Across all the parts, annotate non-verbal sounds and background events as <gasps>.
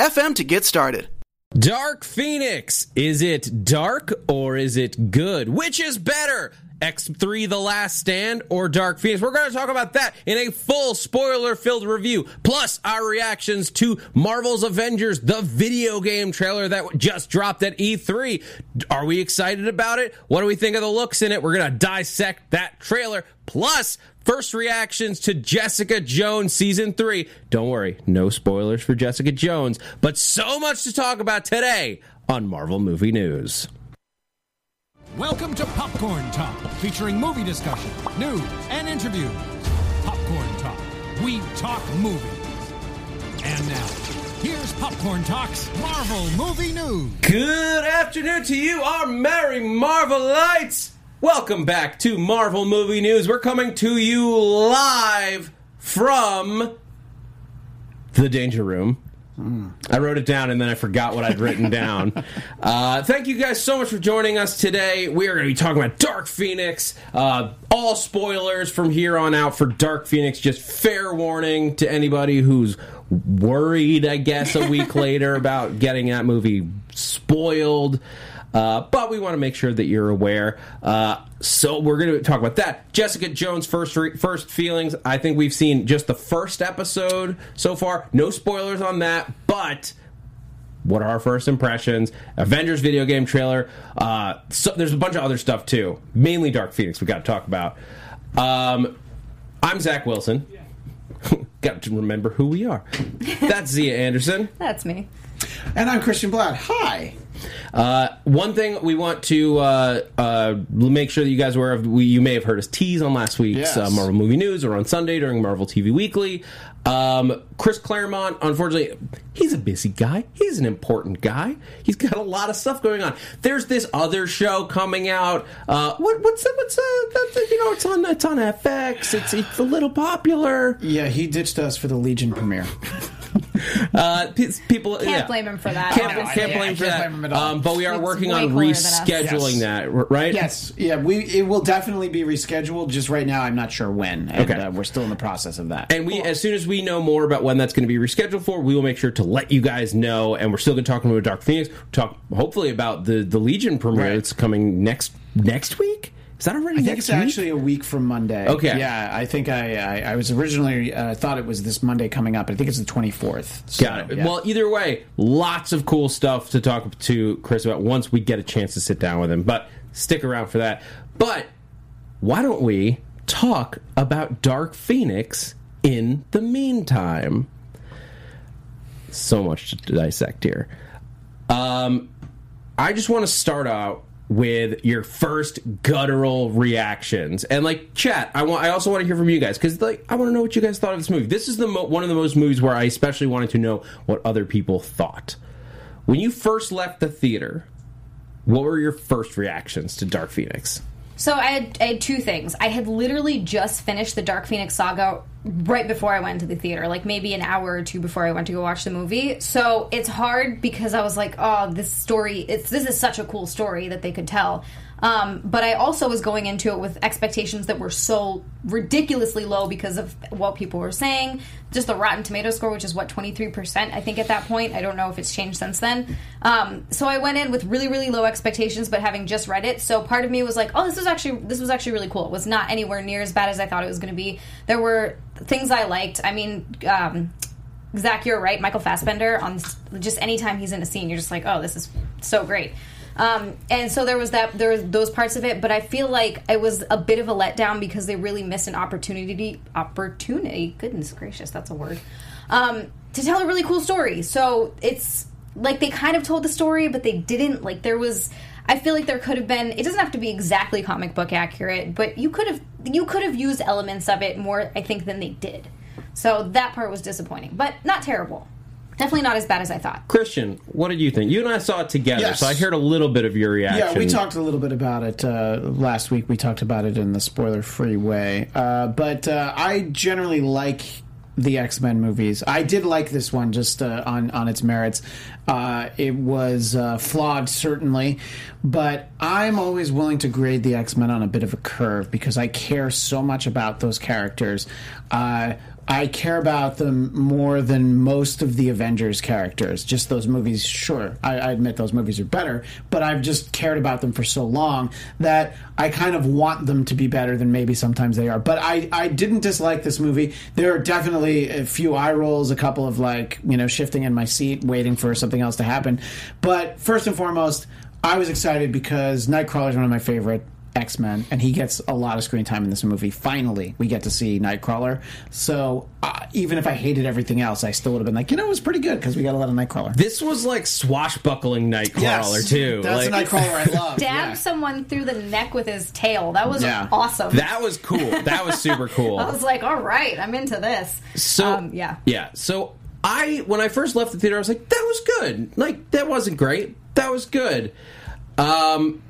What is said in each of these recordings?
FM to get started. Dark Phoenix. Is it dark or is it good? Which is better? X3 The Last Stand or Dark Phoenix. We're going to talk about that in a full spoiler filled review, plus our reactions to Marvel's Avengers, the video game trailer that just dropped at E3. Are we excited about it? What do we think of the looks in it? We're going to dissect that trailer, plus First reactions to Jessica Jones season three. Don't worry, no spoilers for Jessica Jones, but so much to talk about today on Marvel Movie News. Welcome to Popcorn Talk, featuring movie discussion, news, and interviews. Popcorn Talk, we talk movies. And now, here's Popcorn Talk's Marvel Movie News. Good afternoon to you, our merry Marvelites. Welcome back to Marvel Movie News. We're coming to you live from the Danger Room. I wrote it down and then I forgot what I'd written down. <laughs> Uh, thank you guys so much for joining us today. We are going to be talking about Dark Phoenix. Uh, all spoilers from here on out for Dark Phoenix. Just fair warning to anybody who's worried, I guess, a week <laughs> later about getting that movie spoiled. Uh, but we want to make sure that you're aware. Uh, so we're going to talk about that. Jessica Jones' first re- first feelings. I think we've seen just the first episode so far. No spoilers on that, but what are our first impressions? Avengers video game trailer. Uh, so there's a bunch of other stuff too. Mainly Dark Phoenix. We got to talk about. Um, I'm Zach Wilson. <laughs> got to remember who we are. That's Zia Anderson. That's me. And I'm Christian Blatt. Hi. Uh, one thing we want to uh, uh, make sure that you guys are aware of, we, you may have heard us tease on last week's yes. Uh, Marvel Movie News or on Sunday during Marvel TV Weekly. Um, Chris Claremont, unfortunately, he's a busy guy. He's an important guy. He's got a lot of stuff going on. There's this other show coming out. Uh, what, what's what's uh, that, you know? It's on it's on FX. It's it's a little popular. Yeah, he ditched us for the Legion premiere. <laughs> uh, people can't yeah. blame him for that. Can't, can't yeah, blame for that. Blame um, but we are it's working on rescheduling yes. that, right? Yes, yeah, we it will definitely be rescheduled. Just right now, I'm not sure when. And, okay, uh, we're still in the process of that. And we, cool. as soon as we know more about when that's going to be rescheduled for, we will make sure to let you guys know. And we're still going to talk about Dark Phoenix. Talk hopefully about the the Legion premiere right. that's coming next next week. Is that already? I think it's week? actually a week from Monday. Okay. Yeah, I think I I, I was originally uh, thought it was this Monday coming up. But I think it's the twenty fourth. So, Got it. Yeah. Well, either way, lots of cool stuff to talk to Chris about once we get a chance to sit down with him. But stick around for that. But why don't we talk about Dark Phoenix in the meantime? So much to dissect here. Um, I just want to start out with your first guttural reactions. And like chat i want i also want to hear from you guys because like i want to know what you guys thought of this movie. This is the mo- one of the most movies where i especially wanted to know what other people thought. When you first left the theater what were your first reactions to dark phoenix so I had, I had two things. I had literally just finished the Dark Phoenix saga right before I went to the theater, like maybe an hour or two before I went to go watch the movie. So it's hard because I was like, oh, this story, it's this is such a cool story that they could tell. Um, but I also was going into it with expectations that were so ridiculously low because of what people were saying. Just the Rotten Tomato score, which is what twenty three percent, I think at that point. I don't know if it's changed since then. Um, so I went in with really really low expectations, but having just read it, so part of me was like, oh, this was actually this was actually really cool. It was not anywhere near as bad as I thought it was going to be. There were things I liked. I mean. Um, Zach, you're right. Michael Fassbender on just anytime he's in a scene, you're just like, oh, this is so great. Um, and so there was that there was those parts of it, but I feel like it was a bit of a letdown because they really missed an opportunity opportunity. Goodness gracious, that's a word. Um, to tell a really cool story. So it's like they kind of told the story, but they didn't. Like there was. I feel like there could have been. It doesn't have to be exactly comic book accurate, but you could have you could have used elements of it more. I think than they did. So that part was disappointing, but not terrible. Definitely not as bad as I thought. Christian, what did you think? You and I saw it together, Yes. so I heard a little bit of your reaction. Yeah, we talked a little bit about it uh, last week. We talked about it in the spoiler-free way. Uh, but uh, I generally like the X-Men movies. I did like this one just uh, on on its merits. Uh, it was uh, flawed, certainly, but I'm always willing to grade the X-Men on a bit of a curve because I care so much about those characters. I care about them more than most of the Avengers characters. Just those movies, sure, I, I admit those movies are better, but I've just cared about them for so long that I kind of want them to be better than maybe sometimes they are. But I, I didn't dislike this movie. There are definitely a few eye rolls, a couple of like, you know, shifting in my seat, waiting for something else to happen. But first and foremost, I was excited because Nightcrawler is one of my favorite X Men, and he gets a lot of screen time in this movie. Finally, we get to see Nightcrawler. So uh, even if I hated everything else, I still would have been like, you know, it was pretty good because we got a lot of Nightcrawler. This was like swashbuckling Nightcrawler too. That's like, the Nightcrawler I <laughs> love. Dab yeah. someone through the neck with his tail. That was Yeah. awesome. That was cool. That was super cool. <laughs> I was like, all right, I'm into this. So um, yeah. yeah. So I when I first left the theater, I was like, that was good. Like that wasn't great. That was good. Um,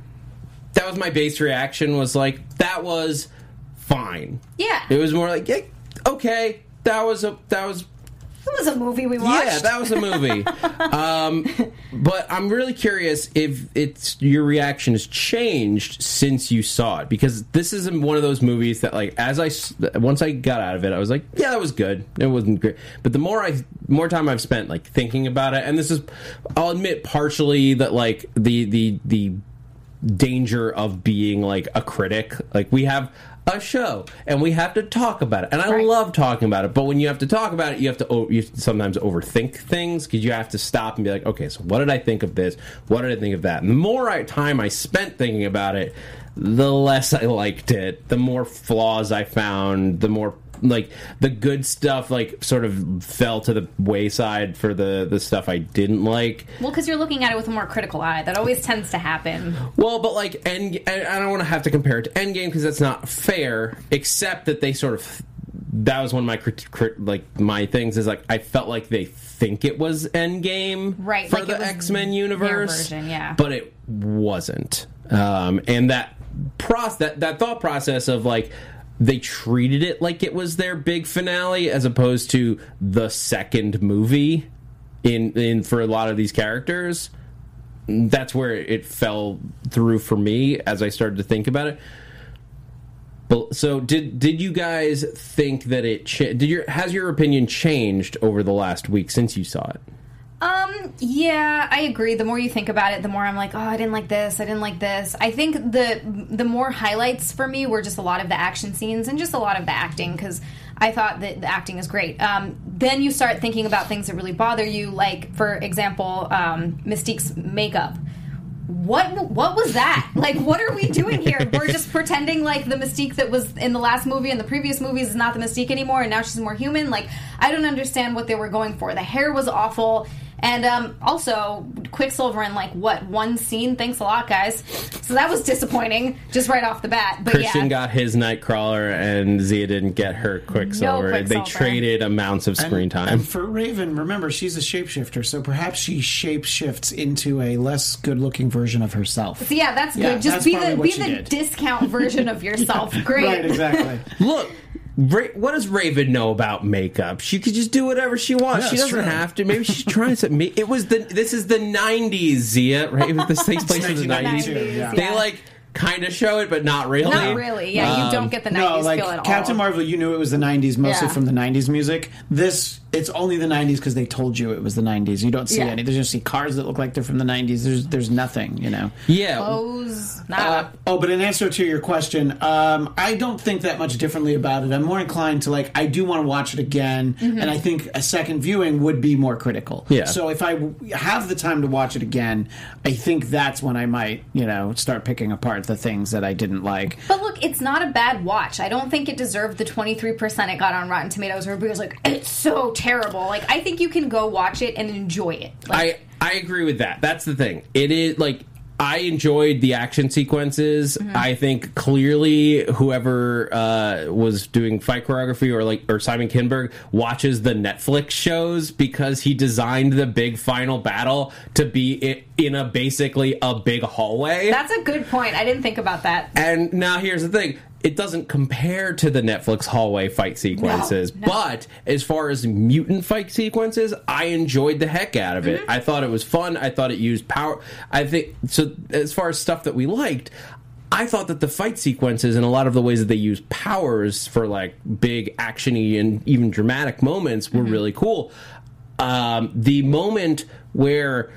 that was my base reaction. Was like that was fine. Yeah. It was more like yeah, okay. That was a that was It was a movie we watched. yeah, that was a movie. <laughs> um, but I'm really curious if it's your reaction has changed since you saw it because this is one of those movies that like as I once I got out of it, I was like, yeah, that was good. It wasn't great, but the more I more time I've spent like thinking about it, and this is, I'll admit partially that like the the the danger of being like a critic. Like we have a show and we have to talk about it, and I Right. love talking about it. But when you have to talk about it, you have to you sometimes overthink things because you have to stop and be like, okay, so what did I think of this? What did I think of that? And the more I, time I spent thinking about it, the less I liked it. The more flaws I found. The more like the good stuff like sort of fell to the wayside for the the stuff I didn't like. Well, because you're looking at it with a more critical eye. That always tends to happen. Well, but like, end, I I don't want to have to compare it to Endgame because that's not fair. Except that they sort of that was one of my crit, crit, like my things is like I felt like they think it was Endgame Right, for like the X Men universe, version, yeah. but it wasn't. Um, and that process, that that thought process of like they treated it like it was their big finale as opposed to the second movie in in for a lot of these characters that's where it fell through for me as I started to think about it. But so did did you guys think that it cha- did your has your opinion changed over the last week since you saw it? Um, yeah, I agree. The more you think about it, the more I'm like, oh, I didn't like this. I didn't like this. I think the the more highlights for me were just a lot of the action scenes and just a lot of the acting because I thought that the acting is great. Um, then you start thinking about things that really bother you, like for example, um, Mystique's makeup. What what was that? Like, what are we doing here? We're just <laughs> pretending like the Mystique that was in the last movie and the previous movies is not the Mystique anymore, and now she's more human. Like, I don't understand what they were going for. The hair was awful, and um, also Quicksilver in like what one scene. Thanks a lot, guys. So that was disappointing, just right off the bat. But Christian yeah, got his Nightcrawler and Zia didn't get her Quicksilver. they Quicksilver. traded amounts of screen And- time. And for Raven, remember she's a shapeshifter, so perhaps she shapeshifts into a less good-looking version of herself. so yeah, that's Yeah, good. Just that's be the be the did. discount version of <laughs> yourself. Great. Right, exactly. Look, Ra- what does Raven know about makeup? She could just do whatever she wants. Yeah, she doesn't true. have to. Maybe she's trying to. ma- It was the. This is the '90s, Zia. Right? This takes place in the '90s. yeah. They like kind of show it, but not really. Not really. Yeah, you don't um, get the 90s No, like feel at all. Captain Marvel, you knew it was the '90s mostly Yeah. from the '90s music. This, it's only the '90s because they told you it was the '90s. You don't see Yeah. any. There's just see cars that look like they're from the '90s. There's, there's nothing. You know. Yeah. Clothes, Uh, oh, but in answer to your question, um, I don't think that much differently about it. I'm more inclined to like I do want to watch it again, and I think a second viewing would be more critical. Yeah. So if I have the time to watch it again, I think that's when I might, you know, start picking apart the things that I didn't like. But look, it's not a bad watch. I don't think it deserved the 23% it got on Rotten Tomatoes where everybody was like, it's so terrible. Like, I think you can go watch it and enjoy it. Like, I I agree with that. That's the thing. It is like I enjoyed the action sequences. I think clearly whoever uh, was doing fight choreography or like or Simon Kinberg watches the Netflix shows because he designed the big final battle to be in a basically a big hallway. That's a good point. I didn't think about that. And now here's the thing. It doesn't compare to the Netflix hallway fight sequences, No, no. but as far as mutant fight sequences, I enjoyed the heck out of it. I thought it was fun. I thought it used power. I think so. As far as stuff that we liked, I thought that the fight sequences and a lot of the ways that they use powers for like big actiony and even dramatic moments were really cool. Um, the moment where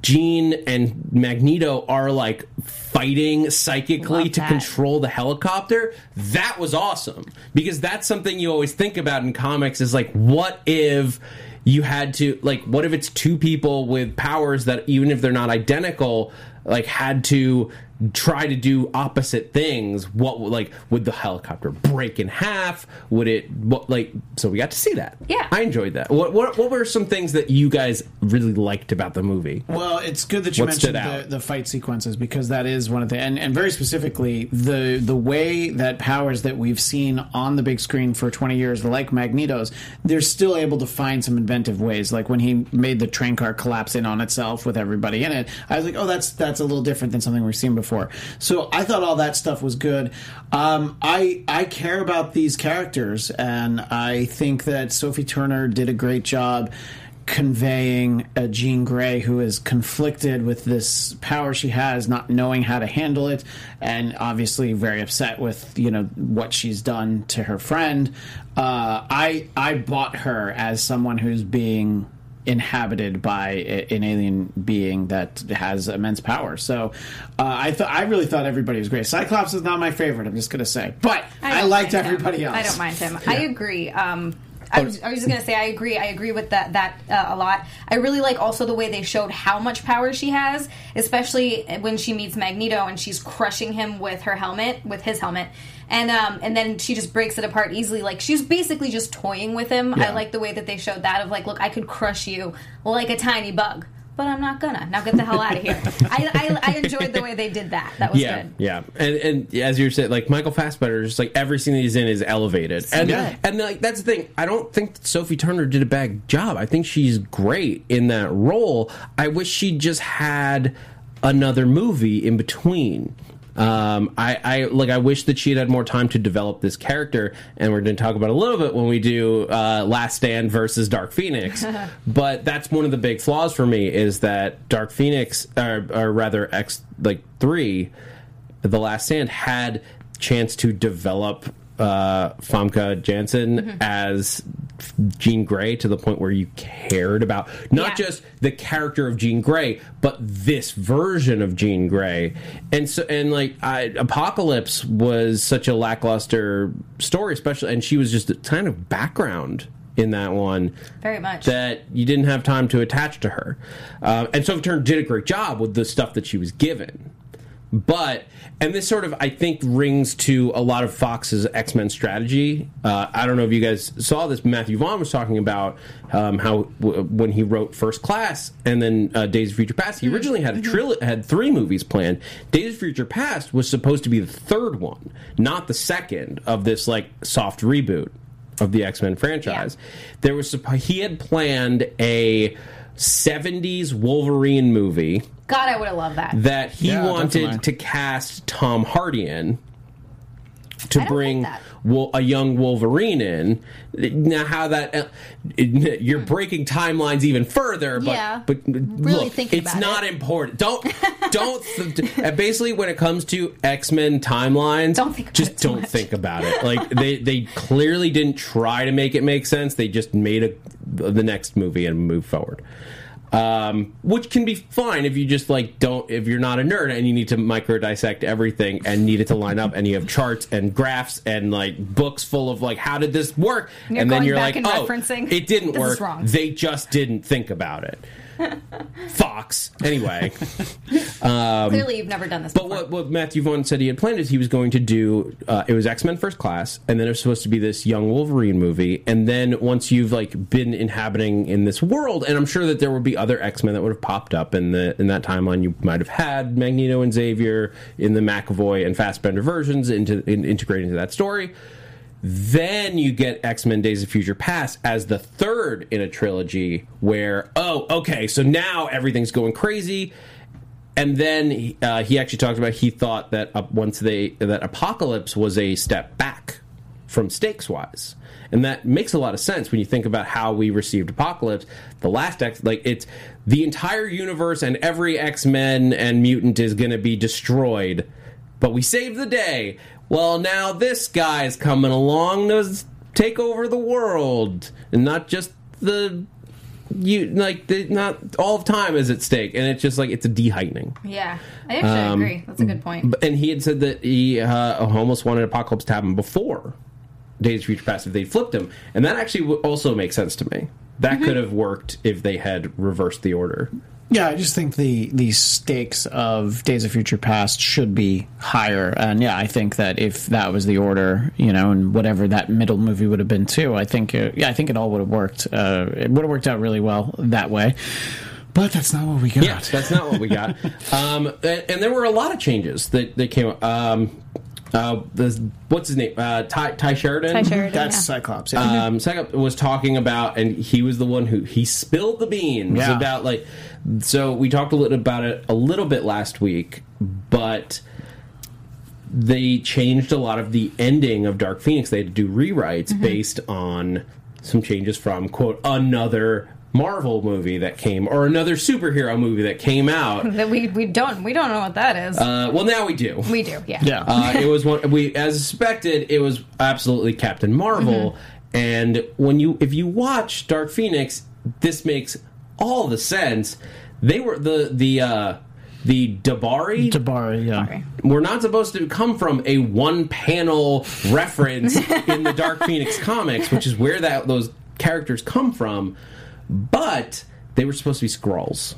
Jean and Magneto are like fighting psychically to control the helicopter, that was awesome. Because that's something you always think about in comics is like, what if you had to, like, what if it's two people with powers that, even if they're not identical, like, had to try to do opposite things what like would the helicopter break in half would it what like so we got to see that Yeah. i enjoyed that what what, what were some things that you guys really liked about the movie Well, it's good that you What mentioned the, the fight sequences because that is one of the and, and very specifically the the way that powers that we've seen on the big screen for 20 years, like Magneto's, they're still able to find some inventive ways. Like when he made the train car collapse in on itself with everybody in it, I was like, oh, that's that's a little different than something we've seen before. So I thought all that stuff was good. Um, I I care about these characters, and I think that Sophie Turner did a great job conveying a Jean Grey who is conflicted with this power she has, not knowing how to handle it, and obviously very upset with you know what she's done to her friend. Uh, I I bought her as someone who's being inhabited by a- an alien being that has immense power. So uh, I thought I really thought everybody was great. Cyclops is not my favorite. I'm just gonna say, but I, don't liked mind him. everybody else. I don't mind him. I agree. Um, I was, I was just gonna say I agree. I agree with that that uh, a lot. I really like also the way they showed how much power she has, especially when she meets Magneto and she's crushing him with her helmet, with his helmet, and um, and then she just breaks it apart easily. Like she's basically just toying with him. I like the way that they showed that of like, look, I could crush you like a tiny bug. But I'm not gonna. Now get the hell out of here. <laughs> I, I, I enjoyed the way they did that. That was yeah, good. yeah, and and as you said, like Michael Fassbender, just like every scene that he's in is elevated, and good. and like that's the thing. I don't think Sophie Turner did a bad job. I think she's great in that role. I wish she just had another movie in between. Um, I, I like. I wish that she had had more time to develop this character, and we're going to talk about it a little bit when we do uh, Last Stand versus Dark Phoenix. <laughs> but that's one of the big flaws for me is that Dark Phoenix, or, or rather, X like three, The Last Stand had chance to develop uh, Famke Janssen Mm-hmm. as Jean Grey to the point where you cared about not Yeah. just the character of Jean Grey, but this version of Jean Grey. And so, and like, I, Apocalypse was such a lackluster story, especially, and she was just a kind of background in that one Very much. that you didn't have time to attach to her. Uh, and Sophie Turner did a great job with the stuff that she was given. But and this sort of I think rings to a lot of Fox's X Men strategy. Uh, I don't know if you guys saw this. Matthew Vaughn was talking about um, how w- when he wrote First Class and then uh, Days of Future Past, he originally had a tril- had three movies planned. Days of Future Past was supposed to be the third one, not the second of this like soft reboot of the X Men franchise. There was he had planned a. 70s Wolverine movie God, I would have loved that. that he Yeah, wanted definitely. to cast Tom Hardy in to bring like that. A young Wolverine in. Now, how that uh, it- you're breaking timelines even further, but Yeah. but Really look, thinking it's about not it. important. Don't <laughs> don't. Th- uh, basically, when it comes to X Men timelines, Don't think just don't much. think about it. Like they they clearly didn't try to make it make sense. They just made a, the next movie and move forward um, which can be fine if you just like don't if you're not a nerd and you need to micro dissect everything and need it to line up and you have charts and graphs and like books full of like how did this work You're and then you're like and oh referencing. it didn't This is work wrong. they just didn't think about it <laughs> Fox. Anyway, <laughs> Clearly, you've never done this. but before. what, what Matthew Vaughn said he had planned is he was going to do uh, it was X Men First Class, and then it was supposed to be this young Wolverine movie, and then once you've like been inhabiting in this world, and I'm sure that there would be other X Men that would have popped up in the in that timeline. You might have had Magneto and Xavier in the McAvoy and Fassbender versions into in, integrated into that story. Then you get X Men Days of Future Past as the third in a trilogy where, oh, okay, so now everything's going crazy. And then uh, he actually talked about he thought that uh, once they that Apocalypse was a step back from stakes wise, and that makes a lot of sense when you think about how we received Apocalypse. The last X, like it's the entire universe and every X Men and mutant is going to be destroyed, but we saved the day. Well, now this guy's coming along to take over the world, and not just the you like the, not all of time is at stake, and it's just like it's a deheightening. yeah, I actually Um, agree. That's a good point. But- And he had said that he uh, almost wanted Apocalypse to happen before Days of Future Past if they flipped him, and that actually also makes sense to me. That could have worked if they had reversed the order. Yeah, I just think the the stakes of Days of Future Past should be higher, and yeah, I think that if that was the order, you know, and whatever that middle movie would have been too, I think uh, yeah, I think it all would have worked. Uh, it would have worked out really well that way. But that's not what we got. Yeah, that's not what we got. <laughs> um, and, and there were a lot of changes that, that came. Um, uh, this, what's his name? Uh, Ty, Ty Sheridan. Ty Sheridan, That's yeah. Cyclops. Yeah. um, Second was talking about, and he was the one who he spilled the beans Yeah. about like. So we talked a little about it a little bit last week, but they changed a lot of the ending of Dark Phoenix. They had to do rewrites Mm-hmm. based on some changes from quote another Marvel movie that came or another superhero movie that came out. <laughs> That we we don't we don't know what that is. Uh, well, now we do. we do. Yeah. yeah. Uh, it was one we as suspected. It was absolutely Captain Marvel. Mm-hmm. And when you if you watch Dark Phoenix, this makes all the sense. They were the the uh, the D'Bari Tabari, yeah. Sorry. were not supposed to come from a one panel reference <laughs> in the Dark Phoenix comics, which is where that those characters come from. But they were supposed to be Skrulls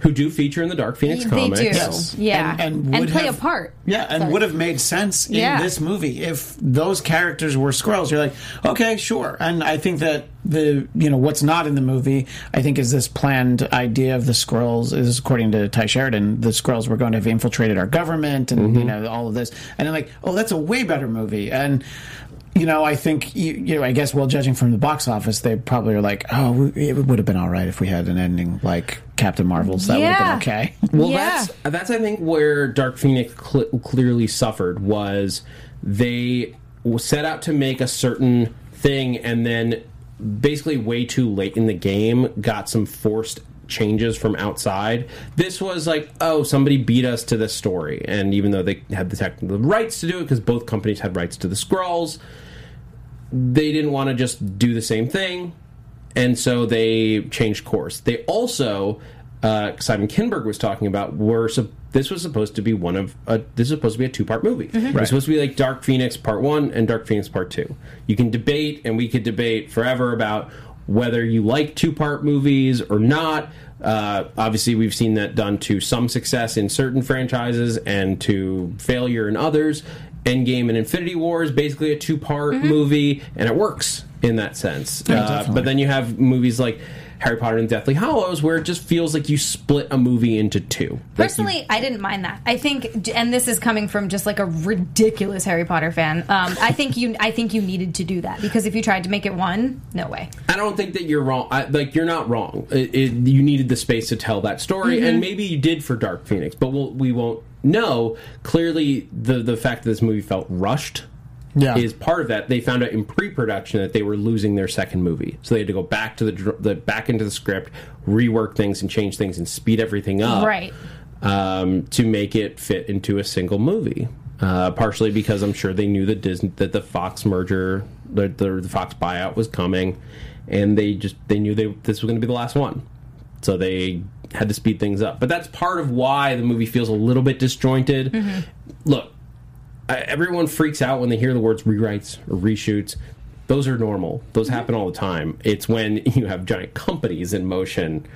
who do feature in the Dark Phoenix They comics. do. Yes. Yeah. And, And and, play have- a part. Yeah, and Sorry. would have made sense in Yeah. this movie if those characters were Skrulls. You're like, okay, sure. And I think that the you know what's not in the movie, I think, is this planned idea of the Skrulls. Is according to Ty Sheridan, the Skrulls were going to have infiltrated our government, and you mm-hmm. know all of this. And I'm like, oh, that's a way better movie. And you know, I think you, you know, I guess, well, judging from the box office, they probably are like, oh, it would have been all right if we had an ending like Captain Marvel's. That would have been okay. <laughs> Well, Yeah. that's that's I think where Dark Phoenix cl- clearly suffered was they set out to make a certain thing and then basically way too late in the game got some forced changes from outside. This was like, oh, somebody beat us to this story, and even though they had the technical rights to do it because both companies had rights to the Skrulls, they didn't want to just do the same thing, and so they changed course. They also, uh, Simon Kinberg was talking about, were sup- this was supposed to be one of a, this is supposed to be a two part movie. It was supposed to be like Dark Phoenix Part One and Dark Phoenix Part Two. You can debate, and we could debate forever about whether you like two part movies or not. Uh, obviously, we've seen that done to some success in certain franchises and to failure in others. Endgame and Infinity War is basically a two part movie, and it works in that sense. Yeah, Uh, but then you have movies like Harry Potter and Deathly Hallows, where it just feels like you split a movie into two. Like you- Personally, I didn't mind that. I think, and this is coming from just like a ridiculous Harry Potter fan. Um, I think you, I think you needed to do that because if you tried to make it one, no way. I don't think that you're wrong. I, like you're not wrong. It, it, you needed the space to tell that story, Mm-hmm. and maybe you did for Dark Phoenix, but we'll, we won't know. Clearly, the the fact that this movie felt rushed Yeah. is part of that. They found out in pre-production that they were losing their second movie, so they had to go back to the, the back into the script, rework things, and change things, and speed everything up, Right. Um, to make it fit into a single movie. Uh, partially because I'm sure they knew that Disney that the Fox merger, the, the, the Fox buyout was coming, and they just they knew they this was going to be the last one, so they had to speed things up. But that's part of why the movie feels a little bit disjointed. Look, I, everyone freaks out when they hear the words rewrites or reshoots. Those are normal. Those mm-hmm. happen all the time. It's when <laughs> you have giant companies in motion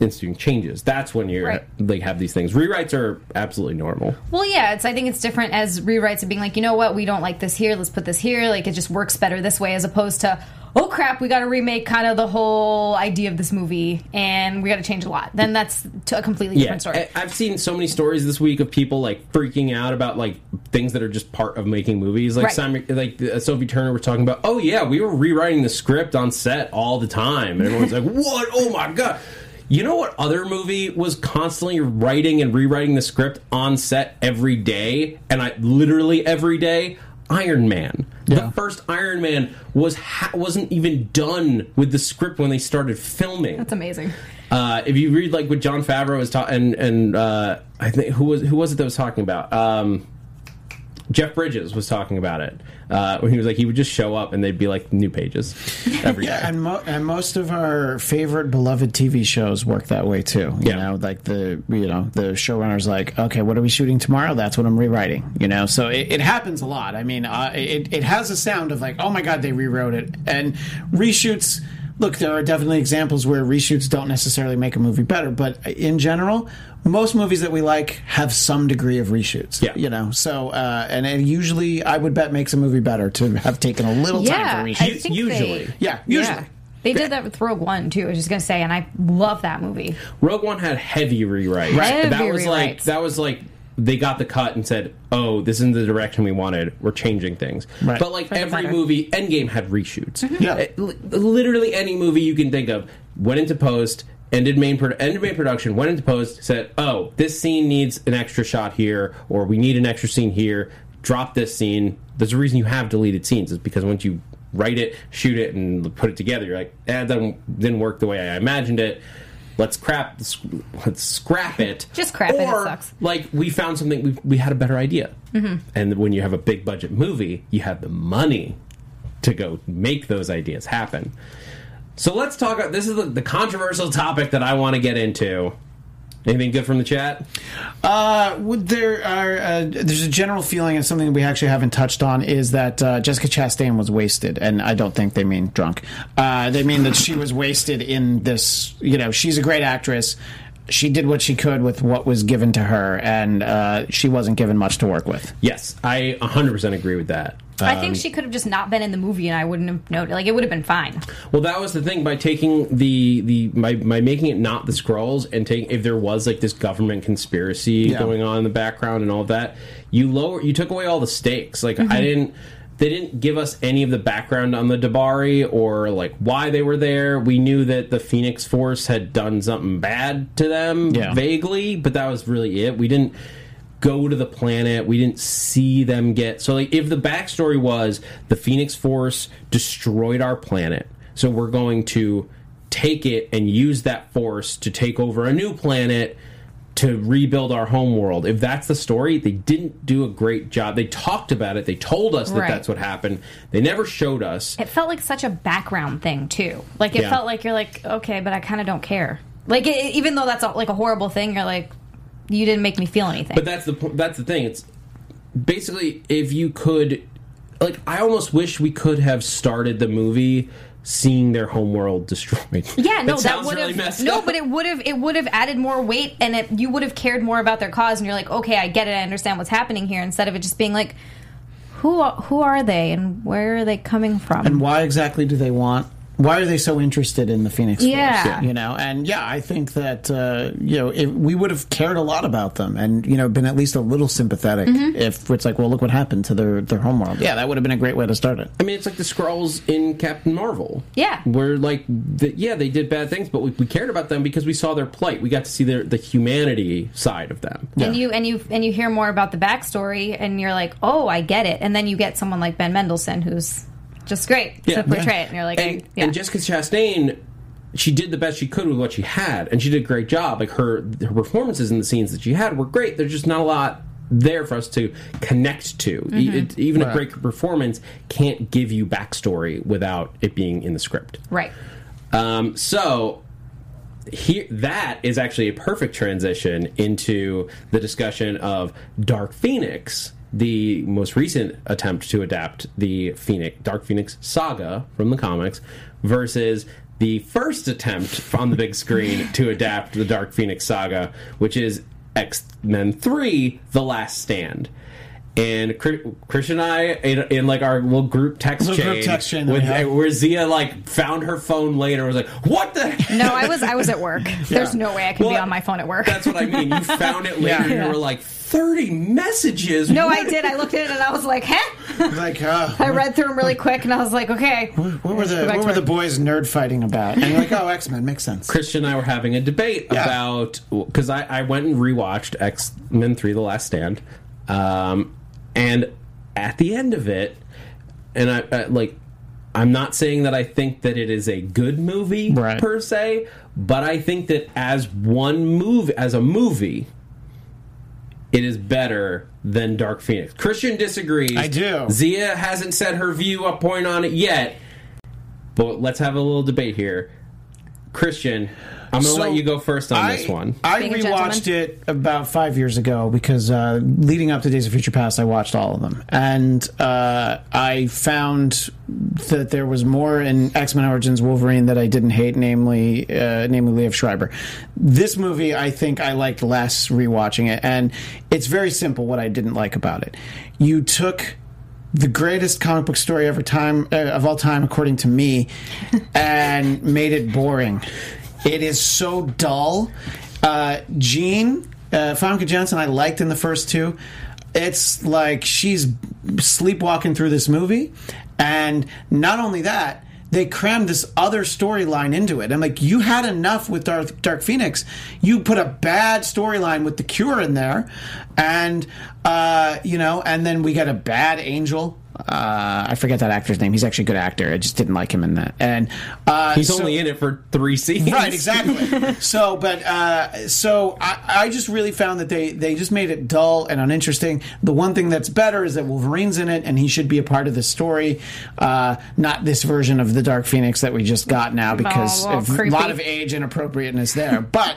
instituting changes. That's when you're Right. like have these things. Rewrites are absolutely normal. Well, yeah, it's. I think it's different as rewrites of being like, you know what, we don't like this here. Let's put this here. Like it just works better this way, as opposed to, oh crap, we got to remake kind of the whole idea of this movie, and we got to change a lot. Then that's to a completely Yeah, different story. I've seen so many stories this week of people like freaking out about like things that are just part of making movies. Like Right. Simon, like uh, Sophie Turner was talking about. Oh yeah, we were rewriting the script on set all the time, and everyone's like, <laughs> "What? Oh my god!" You know what other movie was constantly writing and rewriting the script on set every day, and I literally every day. Iron Man. Yeah. The first Iron Man was ha- wasn't even done with the script when they started filming. that's amazing. Uh, if you read like what Jon Favreau was talking, and and uh, I think who was who was it that was talking about? Um, Jeff Bridges was talking about it uh, he was like he would just show up and they'd be like new pages every day. Yeah, and, mo- and most of our favorite beloved TV shows work that way too. You Yeah. know, like the you know the showrunner's like, okay, what are we shooting tomorrow? That's what I'm rewriting. You know, so it, it happens a lot. I mean, uh, it it has a sound of like, oh my god, they rewrote it, and reshoots. Look, there are definitely examples where reshoots don't necessarily make a movie better, but in general, most movies that we like have some degree of reshoots. Yeah. you know, so uh, and it usually, I would bet, makes a movie better to have taken a little Yeah, time for reshoots. usually. They, Yeah, usually. Yeah. They did that with Rogue One too. I was just gonna say, and I love that movie. Rogue One had heavy rewrites. Right. That Heavy was like rewrites. that was like they got the cut and said, "Oh, this isn't the direction we wanted. We're changing things." Right. But like For every better. movie, Endgame had reshoots. Yeah. It- li- literally any movie you can think of went into post. Ended main pro- ended main production. Went into post. Said, "Oh, this scene needs an extra shot here, or we need an extra scene here. Drop this scene." There's a reason you have deleted scenes. Is because once you write it, shoot it, and put it together, you're like, "Eh, that didn't, didn't work the way I imagined it." Let's crap. Let's scrap it. Just scrap it, it Or, sucks. Like we found something. We, we had a better idea. Mm-hmm. And when you have a big budget movie, you have the money to go make those ideas happen. So let's talk. about This is the, the controversial topic that I want to get into. Anything good from the chat? Uh, would there are uh, there's a general feeling, and something that we actually haven't touched on is that uh, Jessica Chastain was wasted, and I don't think they mean drunk. Uh, they mean that she was wasted in this. You know, she's a great actress. She did what she could with what was given to her, and uh, she wasn't given much to work with. Yes, I 100% agree with that. I think she could have just not been in the movie, and I wouldn't have noted. Like it would have been fine. Well, that was the thing by taking the the by, by making it not the Skrulls and taking if there was like this government conspiracy Yeah. going on in the background and all that, you lower you took away all the stakes. Like I mm-hmm. didn't. They didn't give us any of the background on the D'Bari or like why they were there. We knew that the Phoenix Force had done something bad to them Yeah. vaguely, but that was really it. We didn't go to the planet. We didn't see them get so like if the backstory was the Phoenix Force destroyed our planet, so we're going to take it and use that force to take over a new planet to rebuild our home world. If that's the story, they didn't do a great job. They talked about it. They told us that Right. that's what happened. They never showed us. It felt like such a background thing too. Like it Yeah. felt like you're like, okay, but I kind of don't care. Like it, even though that's a, like a horrible thing, you're like, you didn't make me feel anything. But that's the that's the thing. It's basically if you could like I almost wish we could have started the movie seeing their homeworld destroyed. yeah, no, <laughs> that, sounds would really have messed no, up. but it would have it would have added more weight, and it, you would have cared more about their cause. And you're like, okay, I get it, I understand what's happening here. Instead of it just being like, who who are they and where are they coming from? And why exactly do they want? Why are they so interested in the Phoenix Yeah. Force? You know, and yeah, I think that uh, you know if we would have cared a lot about them, and you know, been at least a little sympathetic. Mm-hmm. If it's like, well, look what happened to their their homeworld. Yeah, that would have been a great way to start it. I mean, it's like the Skrulls in Captain Marvel. Yeah. where like, the, yeah, they did bad things, but we, we cared about them because we saw their plight. We got to see their the humanity side of them. and you and you and you hear more about the backstory, and you're like, oh, I get it. And then you get someone like Ben Mendelsohn, who's just great Yeah. to portray it, and you're like, and, yeah. and Jessica Chastain, she did the best she could with what she had, and she did a great job. Like her her performances in the scenes that she had were great. There's just not a lot there for us to connect to. E- it- even a great performance can't give you backstory without it being in the script. right. Um, so here, that is actually a perfect transition into the discussion of Dark Phoenix, the most recent attempt to adapt the Phoenix Dark Phoenix saga from the comics, versus the first attempt on the big screen <laughs> to adapt the Dark Phoenix saga, which is X Men Three: The Last Stand. And Chris Chris and I, in, in like our little group text Little chain, group text chain with, where Zia like found her phone later, and was like, "What the?" No, I was I was at work. <laughs> There's no way I can be on my phone at work. That's what I mean. You <laughs> found it later, Yeah. and you were like, 30 messages. no, What- I did. I looked at it and I was like, "Huh." <laughs> Like, uh, I read through them really quick and I was like, "Okay." what were the what to were the boys nerd fighting about? And you're like, oh, X Men makes sense. Christian and I were having a debate Yeah. about because I, I went and rewatched X Men Three: The Last Stand, um, and at the end of it, and I, I like. I'm not saying that I think that it is a good movie Right. per se, but I think that as one movie, as a movie, it is better than Dark Phoenix. Christian disagrees. I do. Zia hasn't said her view a point on it yet, but let's have a little debate here. Christian, I'm going to So, let you go first on I, this one. I Being a rewatched it about five years ago because uh, leading up to Days of Future Past, I watched all of them, and uh, I found that there was more in X Men Origins Wolverine that I didn't hate, namely, uh, namely Liev Schreiber. This movie, I think I liked less rewatching it, and it's very simple. What I didn't like about it, you took the greatest comic book story ever time uh, of all time, according to me, <laughs> and made it boring. It is so dull. Uh, Jean uh, Famke Janssen, I liked in the first two. It's like she's sleepwalking through this movie, and not only that. They crammed this other storyline into it. I'm like, you had enough with Dark, Dark Phoenix. You put a bad storyline with the Cure in there, and uh, you know, and then we got a bad Angel. Uh, I forget that actor's name. He's actually a good actor. I just didn't like him in that. And uh, He's so- only in it for three scenes. <laughs> Right, exactly. so, but uh, so I, I just really found that they they just made it dull and uninteresting. The one thing that's better is that Wolverine's in it, and he should be a part of the story, uh, not this version of the Dark Phoenix that we just got now because Oh, well, of a lot of age inappropriateness there. but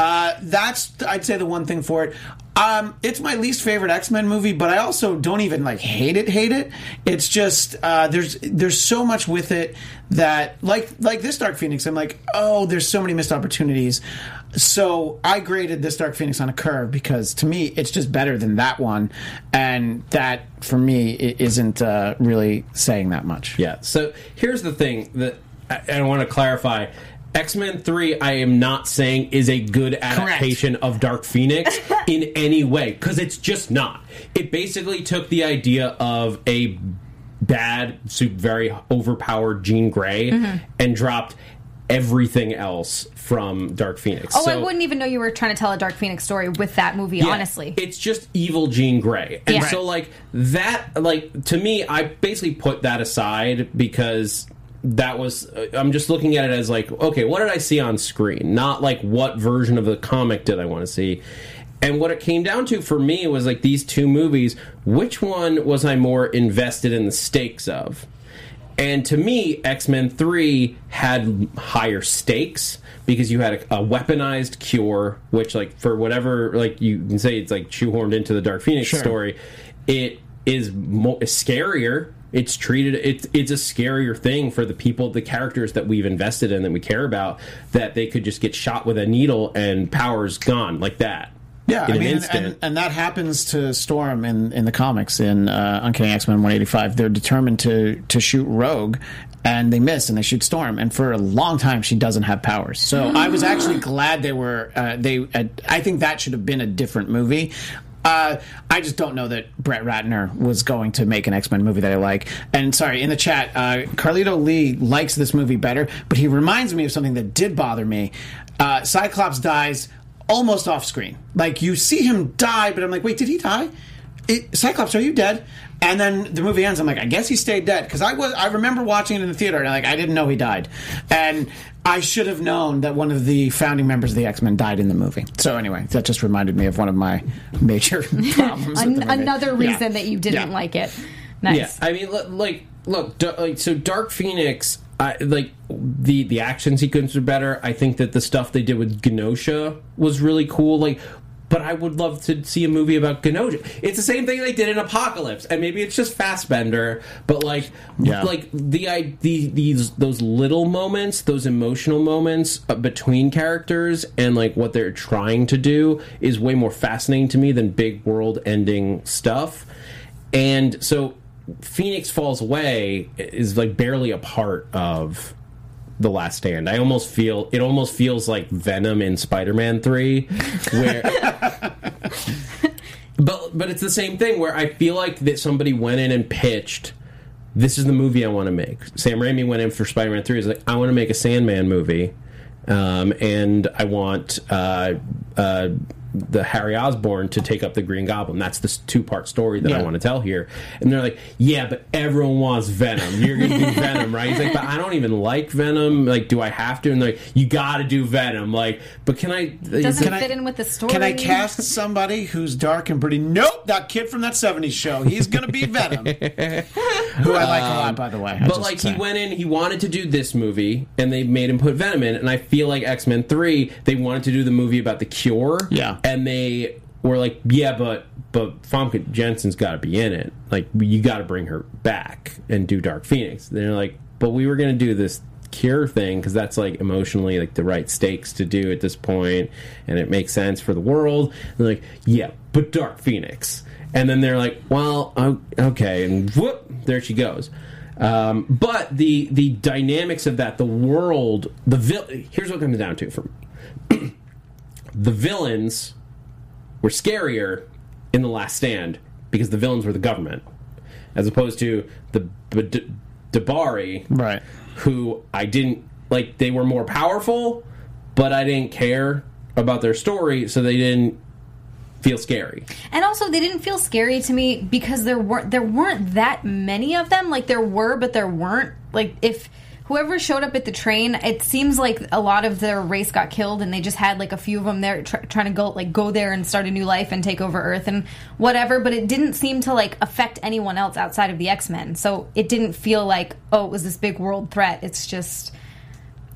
uh, that's I'd say the one thing for it. Um, it's my least favorite X Men movie, but I also don't even like hate it. Hate it. It's just uh, there's there's so much with it that like like this Dark Phoenix. I'm like, oh, there's so many missed opportunities. So I graded this Dark Phoenix on a curve because to me it's just better than that one, and that for me isn't uh, really saying that much. Yeah. So here's the thing that I, I want to clarify. X Men 3, I am not saying is a good adaptation of Dark Phoenix <laughs> in any way, because it's just not. It basically took the idea of a bad, very overpowered Jean Grey Mm-hmm. and dropped everything else from Dark Phoenix. Oh, I wouldn't even know you were trying to tell a Dark Phoenix story with that movie. yeah, honestly, it's just evil Jean Grey, and Yeah. so like that, like to me, I basically put that aside because that was uh, I'm just looking at it as like, okay, what did I see on screen? Not like what version of the comic did I want to see. And what it came down to for me was like these two movies, which one was I more invested in the stakes of? And to me, X Men 3 had higher stakes because you had a, a weaponized cure, which, like, for whatever, like, you can say it's like shoehorned into the Dark Phoenix story, it is mo- scarier. It's treated, it's, it's a scarier thing for the people, the characters that we've invested in that we care about, that they could just get shot with a needle and power's gone like that. Yeah, in I an mean, and, instant. and, and that happens to Storm in, in the comics in uh, Uncanny X Men 185. They're determined to to shoot Rogue, and they miss, and they shoot Storm. And for a long time, she doesn't have powers. So I was actually glad they were. Uh, they, uh, I think that should have been a different movie. Uh, I just don't know that Brett Ratner was going to make an X Men movie that I like. And sorry, in the chat, uh, Carlito Lee likes this movie better, but he reminds me of something that did bother me. Uh, Cyclops dies almost off screen. Like you see him die, but I'm like, wait, did he die? It, Cyclops, are you dead? And then the movie ends. I'm like, I guess he stayed dead because I was. I remember watching it in the theater, and i like I didn't know he died, and I should have known that one of the founding members of the X Men died in the movie. So anyway, that just reminded me of one of my <laughs> major <laughs> problems. An- movie. another Yeah. reason that you didn't Yeah. like it. Nice. Yeah, I mean, li- like, look, like, so Dark Phoenix, I, like the the action sequences are better. I think that the stuff they did with Genosha was really cool. Like, but I would love to see a movie about Genosha. It's the same thing they did in Apocalypse, and maybe it's just Fassbender, but like, Yeah. like the, I, the these those little moments, those emotional moments uh, between characters, and like what they're trying to do is way more fascinating to me than big world-ending stuff. And so, Phoenix Falls Away is like barely a part of the last stand. I almost feel it almost feels like venom in spider-man 3 where <laughs> but but it's the same thing where i feel like that somebody went in and pitched this is the movie i want to make. Sam raimi went in for spider-man 3 He's like i want to make a sandman movie um, and i want uh, uh, the Harry Osborn to take up the Green Goblin. That's the two part story that I want to tell here. And they're like, yeah, but everyone wants Venom. You're going to do Venom, right? He's like, but I don't even like Venom. Like, do I have to? And they're like, you got to do Venom. Like, but can I? Doesn't Can I- fit in with the story. Can I cast somebody who's dark and pretty? Nope, that kid from that '70s show. He's going to be Venom, <laughs> who I like a um, lot, by the way. I But like say. he went in, he wanted to do this movie, and they made him put Venom in. And I feel like X Men Three, they wanted to do the movie about the cure. Yeah. And they were like, yeah, but but Famke Janssen's got to be in it. Like you got to bring her back and do Dark Phoenix. They're like, but we were gonna do this cure thing because that's like emotionally like the right stakes to do at this point and it makes sense for the world and they're like yeah but dark phoenix and then they're like well okay and whoop there she goes um, but the the dynamics of that the world the vil- here's what comes down to for me <clears throat> the villains were scarier in the last stand because the villains were the government as opposed to the B- D'Bari right. who I didn't like. They were more powerful, but I didn't care about their story, so they didn't feel scary. And also, they didn't feel scary to me because there weren't there weren't that many of them. Like there were, but there weren't. Like if whoever showed up at the train, it seems like a lot of their race got killed, and they just had like a few of them there tr- trying to go like go there and start a new life and take over Earth and whatever. But it didn't seem to like affect anyone else outside of the X Men. So it didn't feel like oh, it was this big world threat. It's just.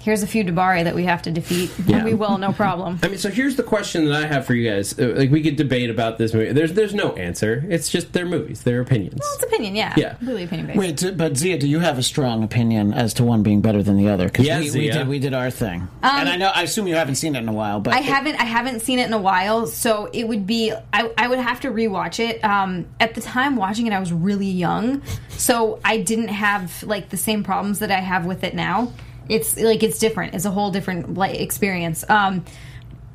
Here's a few D'Bari that we have to defeat, <laughs> Yeah. and we will, no problem. I mean, so here's the question that I have for you guys. Uh, Like, we could debate about this movie. There's there's no answer. It's just their movies, their opinions. Well, it's opinion, yeah, Yeah. completely opinion based. Wait, d- but Zia, do you have a strong opinion as to one being better than the other? Because Yeah, we, we did we did our thing, and I know I assume you haven't seen it in a while, but Um, I it- haven't I haven't seen it in a while, so it would be I, I would have to rewatch it. Um, at the time watching it, I was really young, so I didn't have like the same problems that I have with it now. It's like it's different. It's a whole different like experience. Um,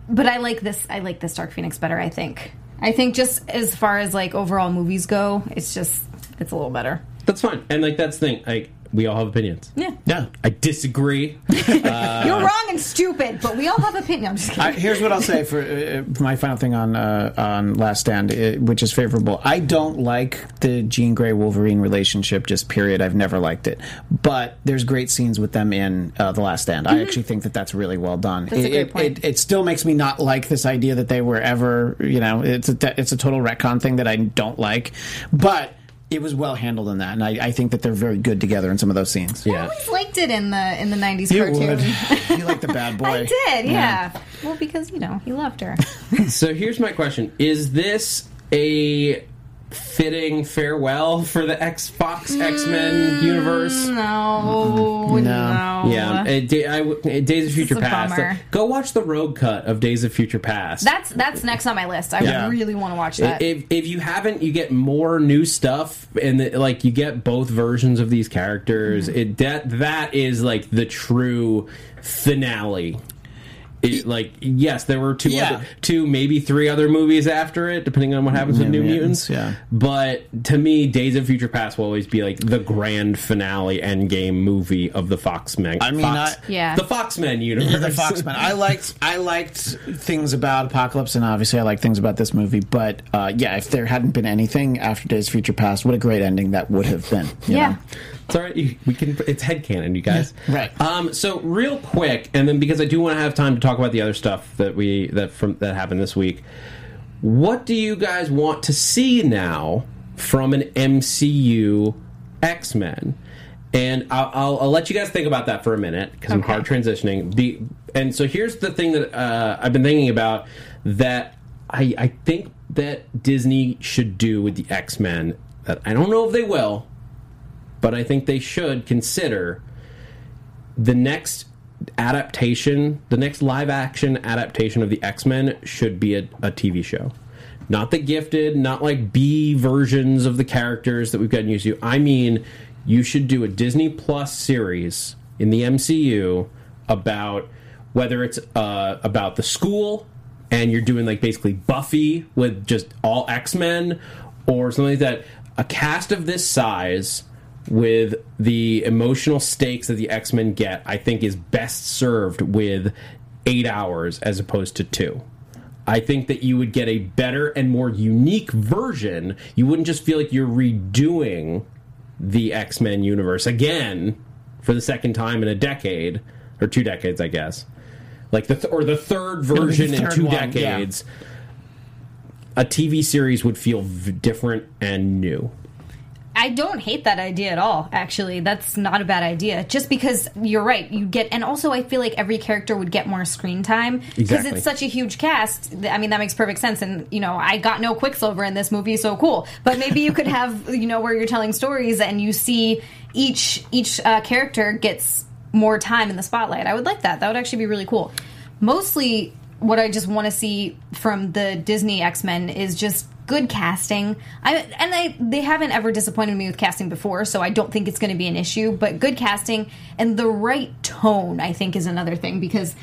but I like this. I like this Dark Phoenix better. I think. I think just as far as like overall movies go, it's just it's a little better. That's fine. And like that's the thing. Like we all have opinions. Yeah, yeah. I disagree. <laughs> you're wrong and stupid, but we all have opinions. I'm just kidding. I, here's what I'll say for, uh, for my final thing on uh, on Last Stand, uh, which is favorable. I don't like the Jean Grey Wolverine relationship. Just period. I've never liked it, but there's great scenes with them in uh, the Last Stand. I actually think that that's really well done. Mm-hmm. That's a it, great it- point. It, it still makes me not like this idea that they were ever. You know, it's a it's a total retcon thing that I don't like, but. It was well handled in that, and I, I think that they're very good together in some of those scenes. Yeah, I yeah. always liked it in the in the '90s You cartoon. would. <laughs> you like the bad boy. I did, yeah. Well, because you know he loved her. So here's my question: Is this a fitting farewell for the X Fox X Men universe? No, no. Yeah, uh, Da- I w- uh, Days of Future Past. Like, go watch the Rogue Cut of Days of Future Past. That's that's next on my list. I Yeah. really want to watch that. if, if you haven't, you get more new stuff, and the, like you get both versions of these characters. Mm-hmm. It that that is like the true finale. It, like yes, there were two, Yeah. other, two maybe three other movies after it, depending on what happens with New New Mutants, Mutants. yeah. But to me, Days of Future Past will always be like the grand finale, end game movie of the Fox Men. I mean, Fox, I- Yeah. the Fox Men universe. the Foxman. I liked I liked things about Apocalypse, and obviously I like things about this movie. But uh, yeah, if there hadn't been anything after Days of Future Past, what a great ending that would have been. you yeah. know? It's all right. We can. It's headcanon, you guys. Right. Um. So real quick, and then because I do want to have time to talk about the other stuff that we that from that happened this week. What do you guys want to see now from an MCU X Men? And I'll, I'll, I'll let you guys think about that for a minute because I'm hard transitioning. The and so here's the thing that uh, I've been thinking about that I, I think that Disney should do with the X Men that I don't know if they will, but I think they should consider the next adaptation, the next live action adaptation of the X Men should be a, a TV show. Not the gifted, not like B versions of the characters that we've gotten used to. I mean, you should do a Disney Plus series in the MCU about whether it's uh, about the school and you're doing like basically Buffy with just all X Men or something like that. A cast of this size with the emotional stakes that the X Men get, I think is best served with eight hours as opposed to two. I think that you would get a better and more unique version. You wouldn't just feel like you're redoing the X Men universe again for the second time in a decade or two decades, I guess. Like the th- or the third <laughs> version in third two one, yeah. decades. A TV series would feel v- different and new. I don't hate that idea at all. Actually, that's not a bad idea. Just because you're right, you get, and also I feel like every character would get more screen time because Exactly. it's such a huge cast. I mean, that makes perfect sense. And you know, I got no Quicksilver in this movie, so cool. But maybe you could <laughs> have, you know, where you're telling stories and you see each each uh, character gets more time in the spotlight. I would like that. That would actually be really cool. Mostly, what I just want to see from the Disney X Men is just good casting. I and I they haven't ever disappointed me with casting before, so I don't think it's going to be an issue. But good casting and the right tone, I think, is another thing because.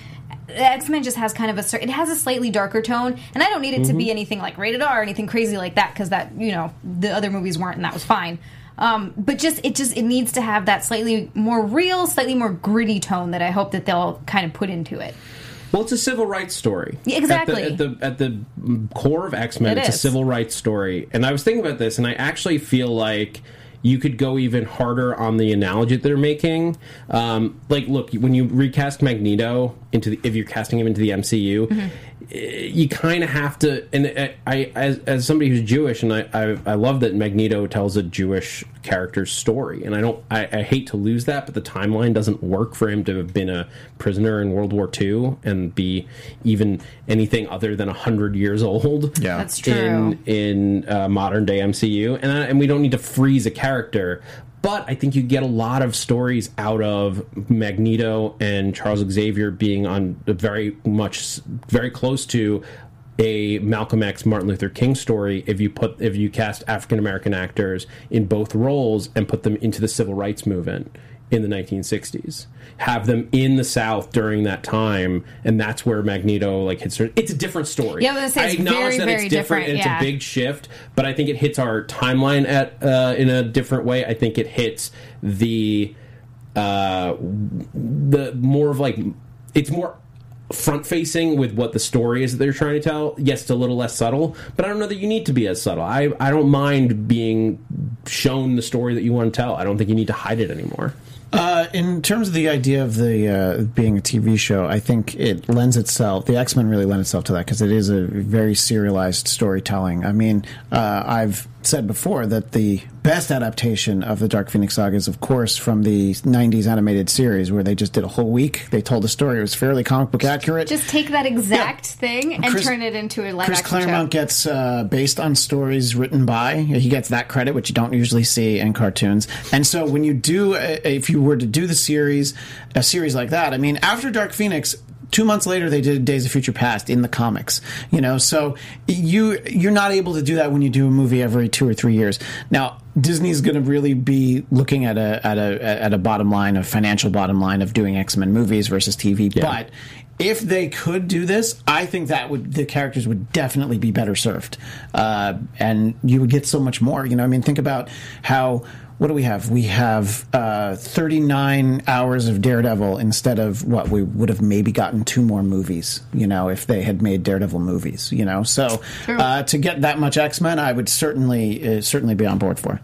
X Men just has kind of a it has a slightly darker tone, and I don't need it to be anything like rated R or anything crazy like that because that you know the other movies weren't, and that was fine. Um, but just it just it needs to have that slightly more real, slightly more gritty tone that I hope that they'll kind of put into it. Well, it's a civil rights story. Yeah, exactly. At the at the, at the core of X Men, It it's a civil rights story. And I was thinking about this, and I actually feel like you could go even harder on the analogy that they're making. Um, like, look, when you recast Magneto into the, if you're casting him into the MCU. Mm-hmm. eh, You kind of have to, and I, I as, as somebody who's Jewish, and I, I, I love that Magneto tells a Jewish character's story, and I don't, I, I hate to lose that, but the timeline doesn't work for him to have been a prisoner in World War II and be even anything other than hundred years old. Yeah. That's true. In in uh, modern day MCU, and I, and we don't need to freeze a character. But I think you get a lot of stories out of Magneto and Charles Xavier being on very much very close to a Malcolm X Martin Luther King story if you put if you cast African American actors in both roles and put them into the civil rights movement in the 1960s have them in the south during that time and that's where magneto like hits her it's a different story Yeah, I gonna acknowledge very, that very it's different, different, and it's a big shift but i think it hits our timeline at uh, in a different way i think it hits the uh, the more of like it's more front facing with what the story is that they're trying to tell. Yes, it's a little less subtle, but I don't know that you need to be as subtle. I I don't mind being shown the story that you want to tell. I don't think you need to hide it anymore. Uh, in terms of the idea of the uh, being a TV show, I think it lends itself. The X Men really lend itself to that because it is a very serialized storytelling. I mean, uh, I've said before that the best adaptation of the Dark Phoenix saga is, of course, from the '90s animated series where they just did a whole week. They told a story; it was fairly comic book accurate. Just take that exact thing and Chris- turn it into a live Chris action Claremont show. gets uh, based on stories written by. He gets that credit, which you don't usually see in cartoons. And so, when you do, uh, if you were to do the series, a series like that, I mean, after Dark Phoenix. Two months later, they did Days of Future Past in the comics. You know, so you you're not able to do that when you do a movie every two or three years. Now, Disney's going to really be looking at a at a at a bottom line, a financial bottom line of doing X Men movies versus TV. But if they could do this, I think that would the characters would definitely be better served, uh, and you would get so much more. You know, I mean, think about how. What do we have? We have uh, 39 hours of Daredevil instead of what we would have maybe gotten two more movies. You know, if they had made Daredevil movies. You know, so uh, to get that much X Men, I would certainly uh, certainly be on board for.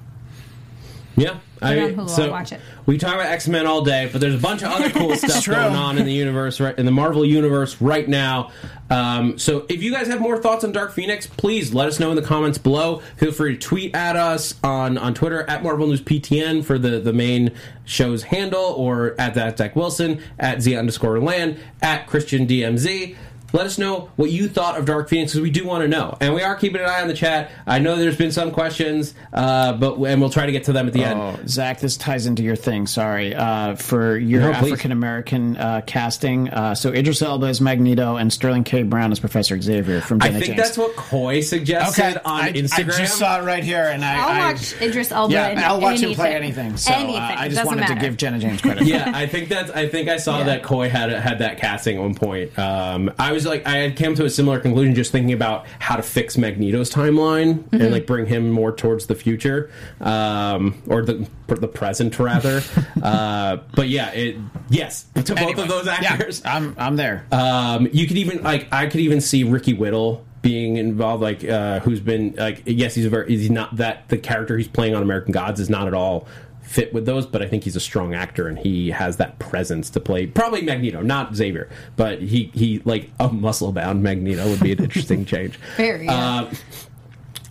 Yeah. I on Hulu, I'll watch it. We talk about X Men all day, but there's a bunch of other cool <laughs> stuff going on in the universe, right, in the Marvel universe right now. Um, so if you guys have more thoughts on Dark Phoenix, please let us know in the comments below. Feel free to tweet at us on, on Twitter at Marvel News PTN for the, the main show's handle, or at that Zach Wilson, at Z underscore land, at Christian DMZ. Let us know what you thought of Dark Phoenix because we do want to know, and we are keeping an eye on the chat. I know there's been some questions, uh, but and we'll try to get to them at the end. Oh, Zach, this ties into your thing. Sorry uh, for your No. African American uh, casting. Uh, so Idris Elba is Magneto and Sterling K. Brown is Professor Xavier from Jenna James. I think James. that's what Coy suggested on I, Instagram. I just saw it right here, and I, I'll I- watch Idris Elba. Yeah, in I'll watch him play anything. anything. So uh, anything. I just Doesn't wanted matter. to give Jenna James credit. <laughs> yeah, I think that's. I think I saw Yeah. that Coy had had that casting at one point. Um, I was like, I had came to a similar conclusion just thinking about how to fix Magneto's timeline Mm-hmm. and like bring him more towards the future, um, or the the present rather. <laughs> uh, but yeah, it yes to both of those actors. Yeah, I'm I'm there. Um, you could even like I could even see Ricky Whittle being involved, like uh, who's been like yes, he's a very he's not that the character he's playing on American Gods is not at all fit with those, but I think he's a strong actor and he has that presence to play probably Magneto, not Xavier, but he he like a muscle bound Magneto would be an interesting <laughs> change. Very, yeah.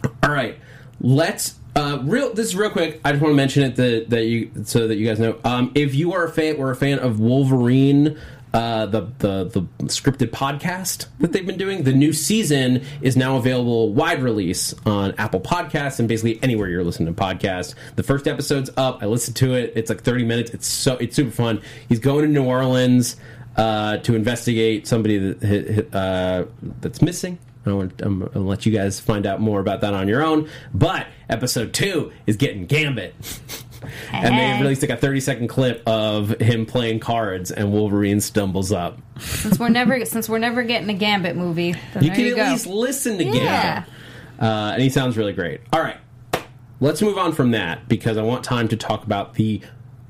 Uh, all right, let's. Uh, real. This is real quick. I just want to mention it that that you so that you guys know. Um, if you are a fan, we're a fan of Wolverine. Uh, the, the the scripted podcast that they've been doing. The new season is now available wide release on Apple Podcasts and basically anywhere you're listening to podcasts. The first episode's up. I listened to it. It's like 30 minutes. It's so it's super fun. He's going to New Orleans uh, to investigate somebody that uh, that's missing. I want, to let you guys find out more about that on your own. But episode two is getting Gambit. <laughs> and they Hey. released like a 30 second clip of him playing cards, and Wolverine stumbles up. Since we're never since we're never getting a Gambit movie, You can you at go. least listen to Yeah. Gambit. Uh, and he sounds really great. All right. Let's move on from that because I want time to talk about the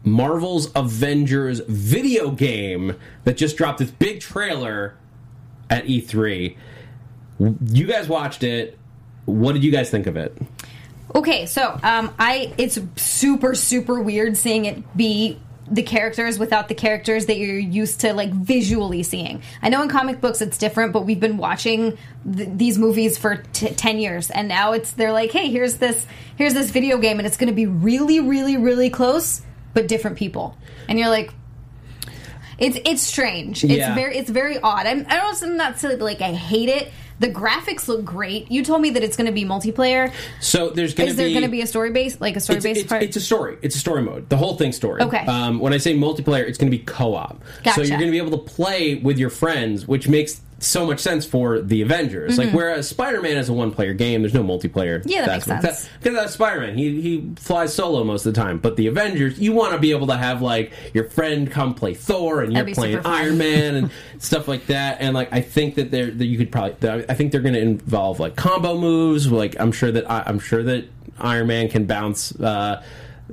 Marvel's Avengers video game that just dropped this big trailer at E3. You guys watched it. What did you guys think of it? Okay, so um, I it's super super weird seeing it be the characters without the characters that you're used to like visually seeing. I know in comic books it's different, but we've been watching th- these movies for t- 10 years and now it's they're like, "Hey, here's this here's this video game and it's going to be really really really close but different people." And you're like it's it's strange. Yeah. It's very it's very odd. I'm I don't I'm not saying like I hate it. The graphics look great. You told me that it's going to be multiplayer. So there's going to Is be there going to be a story base, like a story it's, based it's, part? it's a story. It's a story mode. The whole thing's story. Okay. Um, when I say multiplayer, it's going to be co-op. Gotcha. So you're going to be able to play with your friends, which makes so much sense for the Avengers. Like whereas Spider-Man is a one-player game, there's no multiplayer. Mm-hmm. Yeah, that makes sense. Because that's Spider-Man. He he flies solo most of the time. But the Avengers, you want to be able to have like your friend come play Thor, and you're playing. Iron Man and <laughs> stuff like that. And like I think that they're that you could probably. I think they're going to involve like combo moves. Like I'm sure that I, I'm sure that Iron Man can bounce. Uh,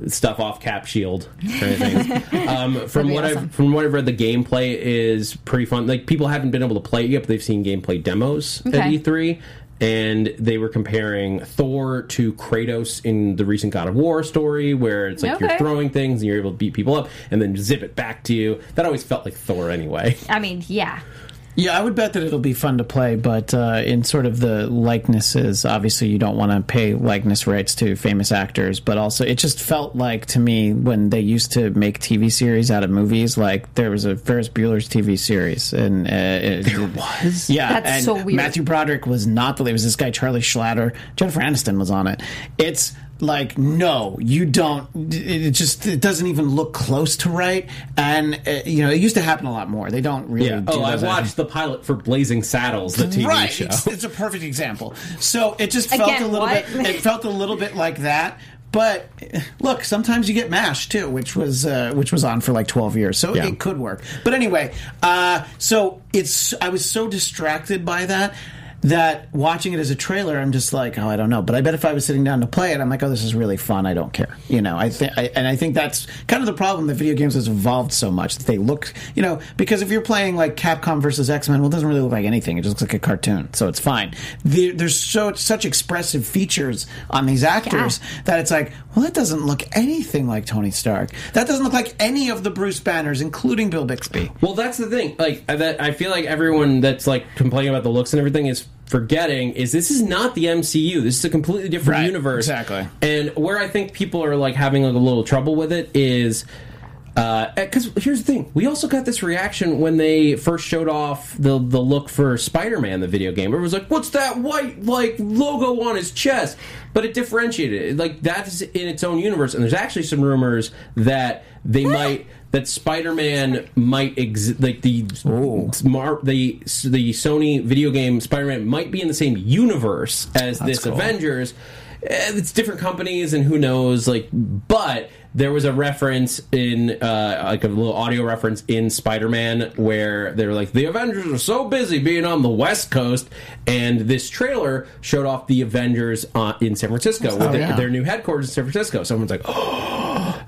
stuff off cap shield kind of things. <laughs> um, from what awesome. I've from what I've read, the gameplay is pretty fun. Like people haven't been able to play it yet, but they've seen gameplay demos at E3, and they were comparing Thor to Kratos in the recent God of War story, where it's like you're throwing things and you're able to beat people up and then zip it back to you. That always felt like Thor anyway. I mean, yeah. Yeah, I would bet that it'll be fun to play, but uh, in sort of the likenesses, obviously you don't want to pay likeness rights to famous actors, but also it just felt like to me when they used to make TV series out of movies, like there was a Ferris Bueller's TV series, and uh, there was? yeah, That's and so weird. Matthew Broderick was not the. lead; It was this guy Charlie Schlatter, Jennifer Aniston was on it. It's like no you don't it it just it doesn't even look close to right and uh, you know it used to happen a lot more they don't really Yeah. do Oh, I those watched the pilot for Blazing Saddles, the TV right. show. It's, it's a perfect example. So it just felt Again, a little what? bit. It felt a little bit like that. But look, sometimes you get Mash too, which was uh, which was on for like twelve years, so Yeah. it could work. But anyway, uh, so it's I was so distracted by that that watching it as a trailer, I'm just like, oh, I don't know. But I bet if I was sitting down to play it, I'm like, oh, this is really fun. I don't care, you know. I think, and I think that's kind of the problem that video games has evolved so much that they look, you know, because if you're playing like Capcom versus X Men, well, it doesn't really look like anything. It just looks like a cartoon, so it's fine. The, there's so such expressive features on these actors that it's like, well, that doesn't look anything like Tony Stark. That doesn't look like any of the Bruce Banners, including Bill Bixby. Well, that's the thing. Like that, I feel like everyone that's like complaining about the looks and everything is forgetting is this is not the MCU. This is a completely different Right, universe. exactly. And where I think people are like having like a little trouble with it is uh, Because here's the thing, we also got this reaction when they first showed off the the look for Spider-Man, the video game. It was like, "What's that white like logo on his chest?" But it differentiated it. Like that's in its own universe. And there's actually some rumors that they might that Spider-Man might exist. Like the Mar- the the Sony video game Spider-Man might be in the same universe as this cool. Avengers. Eh, It's different companies, and who knows? Like, but there was a reference in uh, like a little audio reference in Spider-Man where they were like, "The Avengers are so busy being on the West Coast," and this trailer showed off the Avengers uh, in San Francisco with their- yeah. their new headquarters in San Francisco. Someone's like, <gasps> "Oh,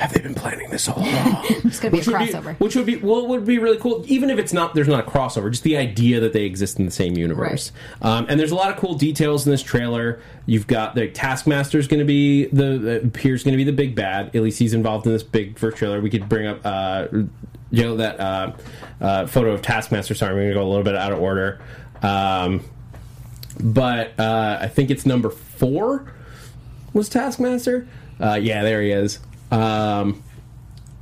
have they been planning this all along?" <laughs> It's gonna be a which would be, crossover. which would be well, would be really cool. Even if it's not, there's not a crossover. Just the idea that they exist in the same universe. Um, and there's a lot of cool details in this trailer. You've got the Taskmaster is going to be the uh, appears going to be the big bad. At least he's involved in this big first trailer. We could bring up. Uh, you know that uh, uh, photo of Taskmaster. Sorry, I'm going to go a little bit out of order. Um, but uh, I think it's number four was Taskmaster. Uh, yeah, there he is. Um,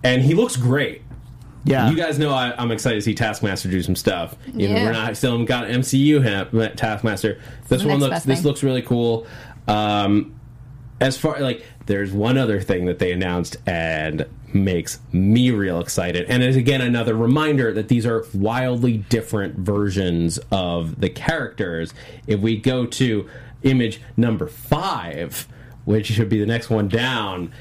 and he looks great. Yeah. You guys know I, I'm excited to see Taskmaster do some stuff. Even Yeah. we're not still haven't got MCU him, Taskmaster. This the one looks this thing. looks really cool. Um, as far like there's one other thing that they announced and makes me real excited and is again another reminder that these are wildly different versions of the characters if we go to image number five which should be the next one down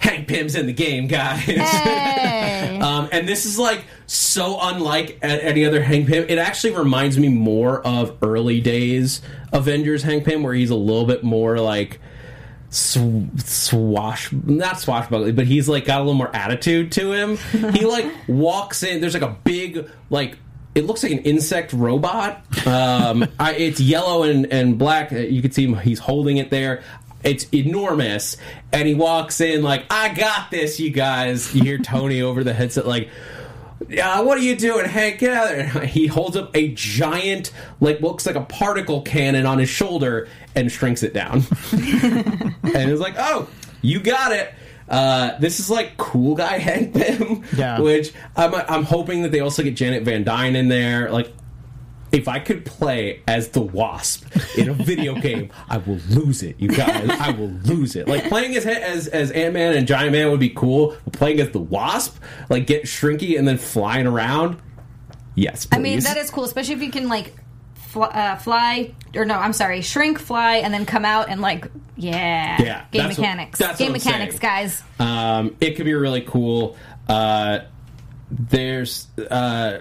hank pym's in the game guys Hey. <laughs> um, and this is like so unlike any other Hank Pym. It actually reminds me more of early days Avengers Hank Pym, where he's a little bit more like sw- swash, not swashbuckling, but he's like got a little more attitude to him. <laughs> he like walks in. There's like a big like. It looks like an insect robot. Um, <laughs> I, it's yellow and, and black. You can see him. He's holding it there. It's enormous, and he walks in like, "I got this, you guys." You hear Tony over the headset like, uh, what are you doing, Hank? Get out of there. <laughs> He holds up a giant, like, looks like a particle cannon on his shoulder and shrinks it down. <laughs> and it's like, oh, you got it. Uh, this is like cool guy Hank Pym, Yeah. <laughs> which I'm, I'm hoping that they also get Janet Van Dyne in there. Like, if I could play as the Wasp in a video <laughs> game, I will lose it, you guys. I will lose it. Like playing as as, as Ant Man and Giant Man would be cool. But playing as the Wasp, like get shrinky and then flying around. Yes, please. I mean, that is cool, especially if you can like fly, uh, fly or no, I'm sorry, shrink, fly, and then come out and like yeah, Yeah, game that's mechanics, game what I'm mechanics, saying. guys. Um, it could be really cool. Uh, there's, uh,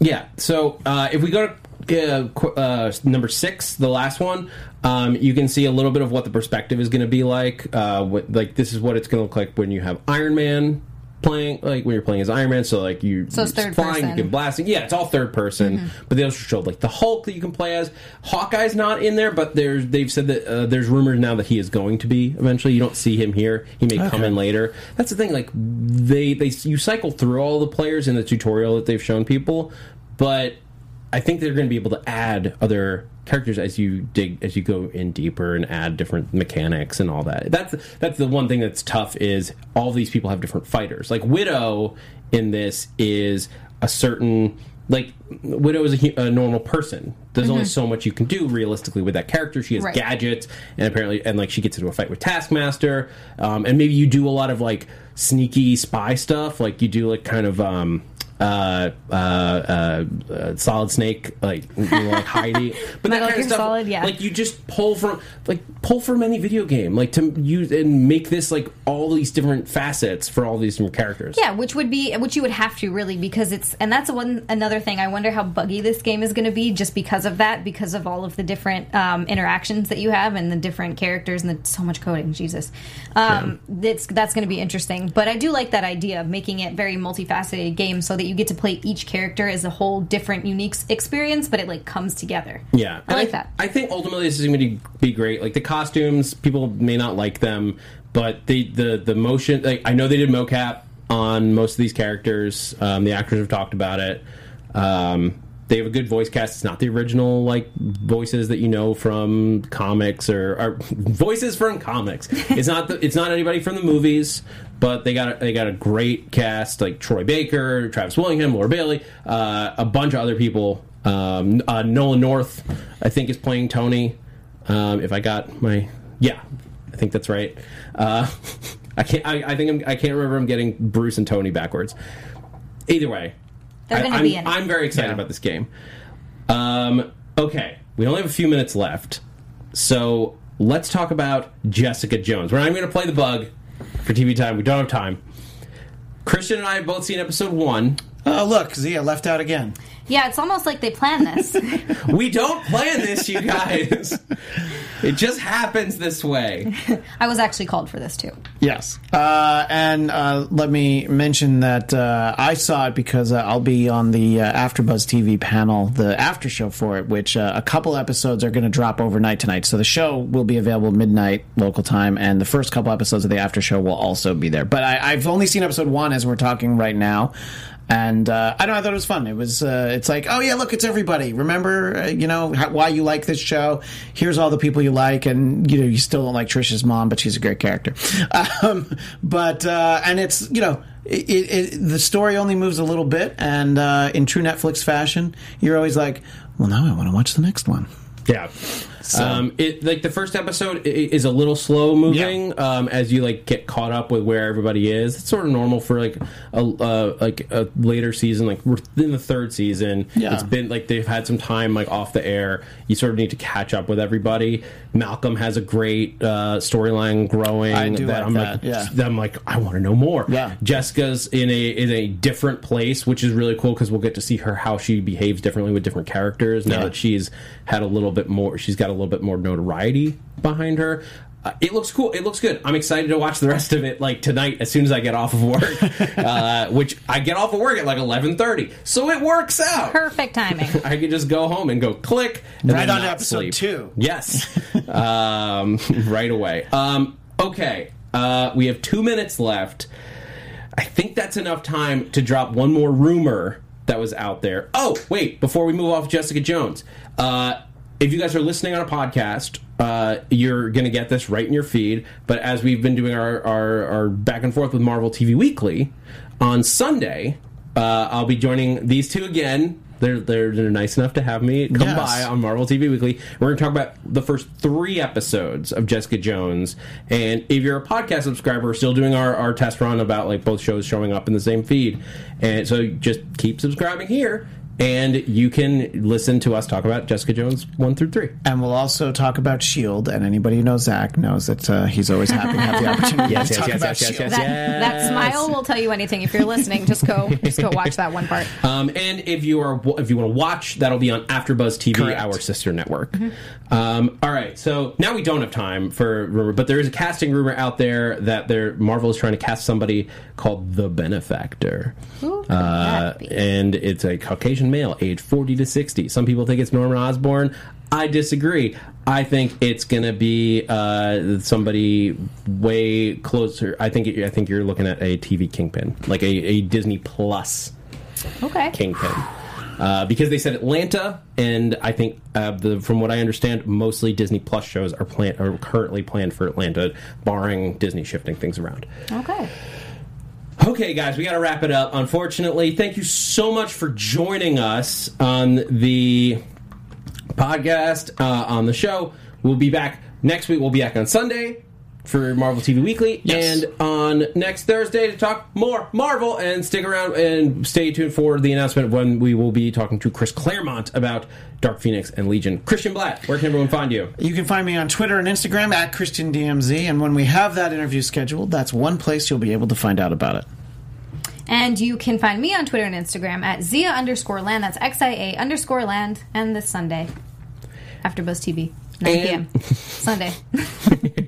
yeah. So uh, if we go to uh, uh, number six, the last one, um, you can see a little bit of what the perspective is going to be like. Uh, like this is what it's going to look like when you have Iron Man playing, like when you're playing as Iron Man. So like you, So it's you're third flying, person. you can blasting. Yeah, it's all third person. But they also showed like the Hulk that you can play as. Hawkeye's not in there, but there's they've said that uh, there's rumors now that he is going to be eventually. You don't see him here. He may come in later. That's the thing. Like they they you cycle through all the players in the tutorial that they've shown people, but I think they're going to be able to add other characters as you dig as you go in deeper and add different mechanics and all that. That's that's the one thing that's tough is all these people have different fighters. Like Widow in this is a certain like Widow is a, a normal person. There's only so much you can do realistically with that character. She has Right. gadgets and apparently and like she gets into a fight with Taskmaster. Um, and maybe you do a lot of like sneaky spy stuff. Like you do like kind of um uh, uh, uh, uh, Solid Snake, like you know, like Heidi, <laughs> but that kind of stuff. Solid, yeah. Like you just pull from, like pull from any video game, like to use and make this like all these different facets for all these different characters. Yeah, which would be which you would have to really because it's and that's one another thing. I wonder how buggy this game is going to be just because of that, because of all of the different um, interactions that you have and the different characters and the, so much coding. Jesus, um, that's that's going to be interesting. But I do like that idea of making it very multifaceted game so that you get to play each character as a whole different, unique experience, but it like comes together. Yeah, I And like that. I think ultimately this is going to be great. Like the costumes, people may not like them, but the the the motion. Like I know they did mocap on most of these characters. Um, the actors have talked about it. Um, they have a good voice cast. It's not the original like voices that you know from comics or, or <laughs> voices from comics. <laughs> It's not the, it's not anybody from the movies, but they got a, they got a great cast like Troy Baker, Travis Willingham, Laura Bailey, uh, a bunch of other people. Um, uh, Nolan North, I think, is playing Tony. Um, if I got my yeah, I think that's right. Uh, <laughs> I can't. I, I think I'm, I can't remember. I'm getting Bruce and Tony backwards. Either way, They're I, gonna I'm, be in it. I'm very excited Yeah. about this game. Um, okay, we only have a few minutes left, so let's talk about Jessica Jones. We're not even going to play the bug for TV time. We don't have time. Christian and I have both seen episode one. Oh, look, Zia left out again. Yeah, it's almost like they planned this. <laughs> <laughs> We don't plan this, you guys. it just happens this way. <laughs> I was actually called for this too. Yes. Uh, and uh, let me mention that uh, I saw it because uh, I'll be on the uh, AfterBuzz TV panel, the after show for it, which uh, a couple episodes are going to drop overnight tonight. So the show will be available midnight local time, and the first couple episodes of the after show will also be there. But I, I've only seen episode one as we're talking right now. And uh, I don't know. I thought it was fun. It was. Uh, it's like, oh yeah, look, it's everybody. Remember, uh, you know, how, why you like this show. Here's all the people you like, and you know, you still don't like Trisha's mom, but she's a great character. <laughs> Um, but uh, and it's you know, it, it, it, the story only moves a little bit, and uh, in true Netflix fashion, you're always like, well, now I want to watch the next one. Yeah. Um, it like the first episode is a little slow moving um, as you like get caught up with where everybody is. It's sort of normal for like a uh, like a later season. Like we're in the third season. Yeah. It's been like they've had some time like off the air. You sort of need to catch up with everybody. Malcolm has a great uh, storyline growing. I do like I'm that, like yeah. that I'm like I want to know more. Yeah. Jessica's in a in a different place, which is really cool because we'll get to see her how she behaves differently with different characters now Yeah. that she's had a little bit more. She's got a little bit more notoriety behind her. Uh, it looks cool. It looks good. I'm excited to watch the rest of it like tonight as soon as I get off of work, <laughs> uh, which I get off of work at like 11:30, so it works out. Perfect timing. <laughs> I can just go home and go click and Right then on to not episode sleep. two. Yes, <laughs> um, right away. Um, okay, uh, we have two minutes left. I think that's enough time to drop one more rumor that was out there. Oh, wait, before we move off Jessica Jones, uh, if you guys are listening on a podcast, uh, you're going to get this right in your feed. But as we've been doing our, our, our back and forth with Marvel TV Weekly, on Sunday, uh, I'll be joining these two again. They're, they're, they're nice enough to have me come Yes. by on Marvel TV Weekly. We're going to talk about the first three episodes of Jessica Jones. And if you're a podcast subscriber, we're still doing our, our test run about like both shows showing up in the same feed. And so just keep subscribing here. And you can listen to us talk about Jessica Jones 1 through 3. And we'll also talk about Shield. And anybody who knows Zach knows that uh, he's always happy to have the <laughs> opportunity to talk about Shield. That, that smile will tell you anything. If you're listening, just go just go watch that one part. Um, and if you are if you want to watch, that'll be on AfterBuzz TV, Correct. our sister network. Um, all right, so now we don't have time for rumor, but there is a casting rumor out there that there Marvel is trying to cast somebody called the Benefactor, Who uh, that be? and it's a Caucasian male, age forty to sixty. Some people think it's Norman Osborn. I disagree. I think it's gonna be uh, somebody way closer. I think I think you're looking at a TV kingpin, like a, a Disney Plus Okay. Kingpin. Uh, because they said Atlanta, and I think uh, the, from what I understand, mostly Disney Plus shows are planned are currently planned for Atlanta, barring Disney shifting things around. Okay. Okay, guys, we got to wrap it up. Unfortunately, thank you so much for joining us on the podcast uh, on the show. We'll be back next week. We'll be back on Sunday for Marvel TV Weekly, Yes. and on next Thursday to talk more Marvel. And stick around and stay tuned for the announcement when we will be talking to Chris Claremont about Dark Phoenix and Legion. Christian Blatt, where can everyone find you? You can find me on Twitter and Instagram at ChristianDMZ. And when we have that interview scheduled, that's one place you'll be able to find out about it. And you can find me on Twitter and Instagram at Zia underscore land. That's X I A underscore land. And this Sunday, after Buzz TV, 9 And- p.m. Sunday. <laughs>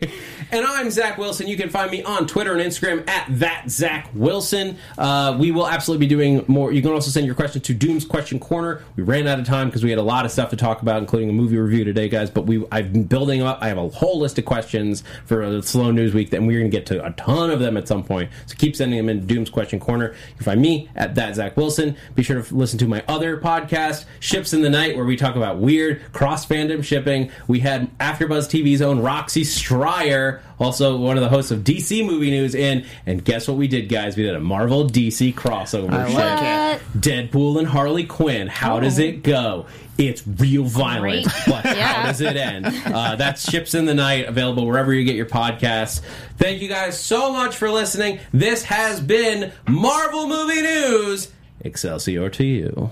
And I'm Zach Wilson. You can find me on Twitter and Instagram at that Zach Wilson. Uh, we will absolutely be doing more. You can also send your questions to Doom's Question Corner. We ran out of time because we had a lot of stuff to talk about, including a movie review today, guys. But we I've been building up. I have a whole list of questions for the slow news week, and we're going to get to a ton of them at some point. So keep sending them in Doom's Question Corner. You can find me at that Zach Wilson. Be sure to listen to my other podcast, Ships in the Night, where we talk about weird cross fandom shipping. We had AfterBuzz TV's own Roxy Striar, also one of the hosts of DC Movie News, in. And guess what we did, guys? We did a Marvel DC crossover. I ship. like it. Deadpool and Harley Quinn. How does it go? It's real violent, Great. but <laughs> how does it end? Uh, that's Ships in the Night, available wherever you get your podcasts. Thank you guys so much for listening. This has been Marvel Movie News. Excelsior to you.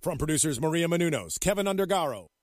From producers Maria Menounos, Kevin Undergaro,